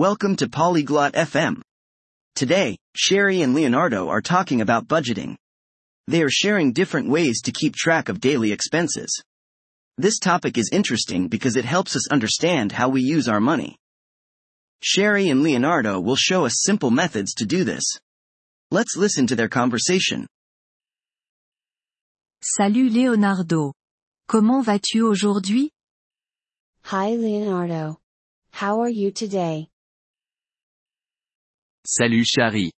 Welcome to Polyglot FM. Today, Sherry and Leonardo are talking about budgeting. They are sharing different ways to keep track of daily expenses. This topic is interesting because it helps us understand how we use our money. Sherry and Leonardo will show us simple methods to do this. Let's listen to their conversation. Salut Leonardo. Comment vas-tu aujourd'hui? Hi Leonardo. How are you today? Salut Chari.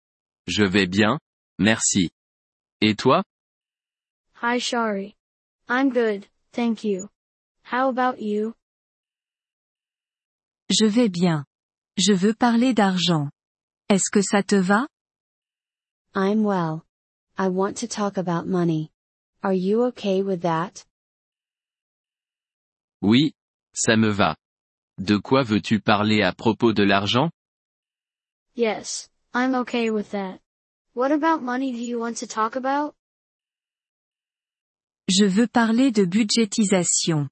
Je vais bien, merci. Et toi? Hi Shari. I'm good, thank you. How about you? Je vais bien. Je veux parler d'argent. Est-ce que ça te va? I'm well. I want to talk about money. Are you okay with that? Oui, ça me va. De quoi veux-tu parler à propos de l'argent? Yes, I'm okay with that. What about money do you want to talk about? Je veux parler de budgétisation.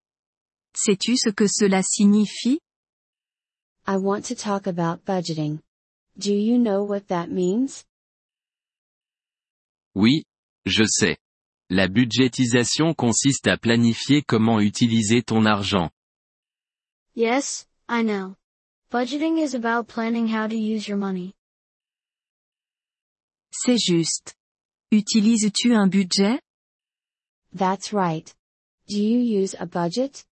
Sais-tu ce que cela signifie? I want to talk about budgeting. Do you know what that means? Oui, je sais. La budgétisation consiste à planifier comment utiliser ton argent. Yes, I know. Budgeting is about planning how to use your money. C'est juste. Utilises-tu un budget? That's right. Do you use a budget?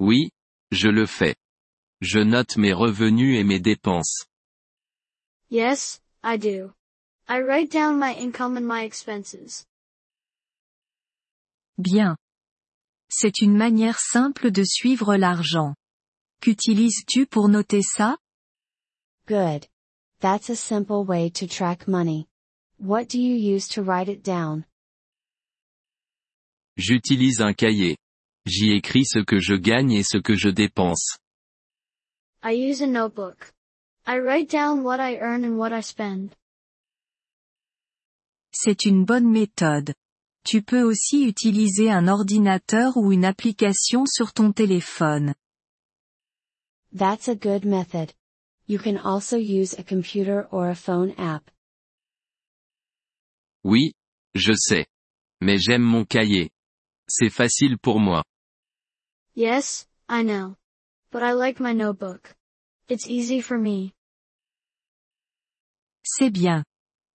Oui, je le fais. Je note mes revenus et mes dépenses. Yes, I do. I write down my income and my expenses. Bien. C'est une manière simple de suivre l'argent. Qu'utilises-tu pour noter ça? Good. That's a simple way to track money. What do you use to write it down? J'utilise un cahier. J'y écris ce que je gagne et ce que je dépense. I use a notebook. I write down what I earn and what I spend. C'est une bonne méthode. Tu peux aussi utiliser un ordinateur ou une application sur ton téléphone. That's a good method. You can also use a computer or a phone app. Oui, je sais. Mais j'aime mon cahier. C'est facile pour moi. Yes, I know. But I like my notebook. It's easy for me. C'est bien.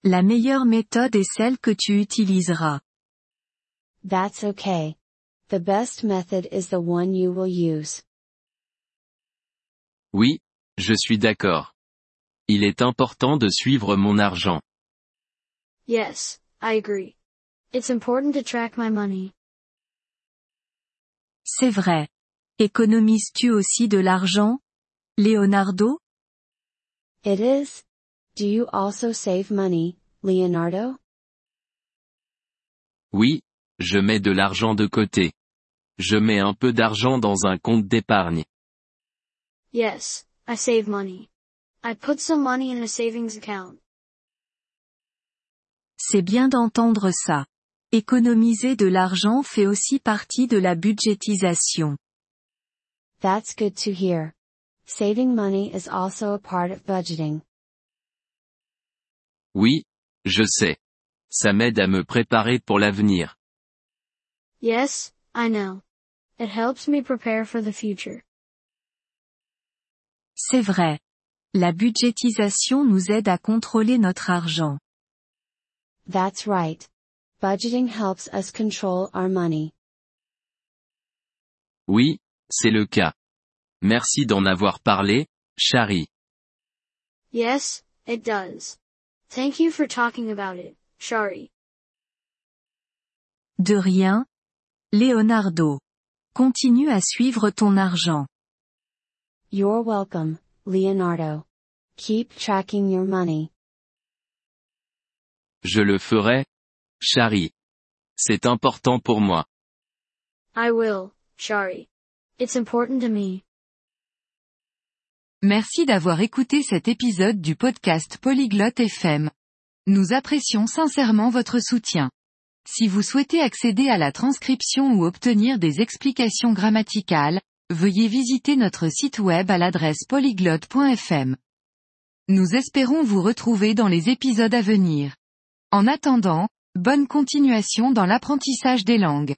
La meilleure méthode est celle que tu utiliseras. That's okay. The best method is the one you will use. Oui, je suis d'accord. Il est important de suivre mon argent. Yes, I agree. It's important to track my money. C'est vrai. Économises-tu aussi de l'argent? Leonardo? It is. Do you also save money, Leonardo? Oui, je mets de l'argent de côté. Je mets un peu d'argent dans un compte d'épargne. Yes, I save money. I put some money in a savings account. C'est bien d'entendre ça. Économiser de l'argent fait aussi partie de la budgétisation. That's good to hear. Saving money is also a part of budgeting. Oui, je sais. Ça m'aide à me préparer pour l'avenir. Yes, I know. It helps me prepare for the future. C'est vrai. La budgétisation nous aide à contrôler notre argent. That's right. Budgeting helps us control our money. Oui, c'est le cas. Merci d'en avoir parlé, Chari. Yes, it does. Thank you for talking about it, Shari. De rien. Leonardo. Continue à suivre ton argent. You're welcome, Leonardo. Keep tracking your money. Je le ferai, Chari. C'est important pour moi. I will, Shari. It's important to me. Merci d'avoir écouté cet épisode du podcast Polyglotte FM. Nous apprécions sincèrement votre soutien. Si vous souhaitez accéder à la transcription ou obtenir des explications grammaticales, veuillez visiter notre site web à l'adresse polyglotte.fm. Nous espérons vous retrouver dans les épisodes à venir. En attendant, bonne continuation dans l'apprentissage des langues.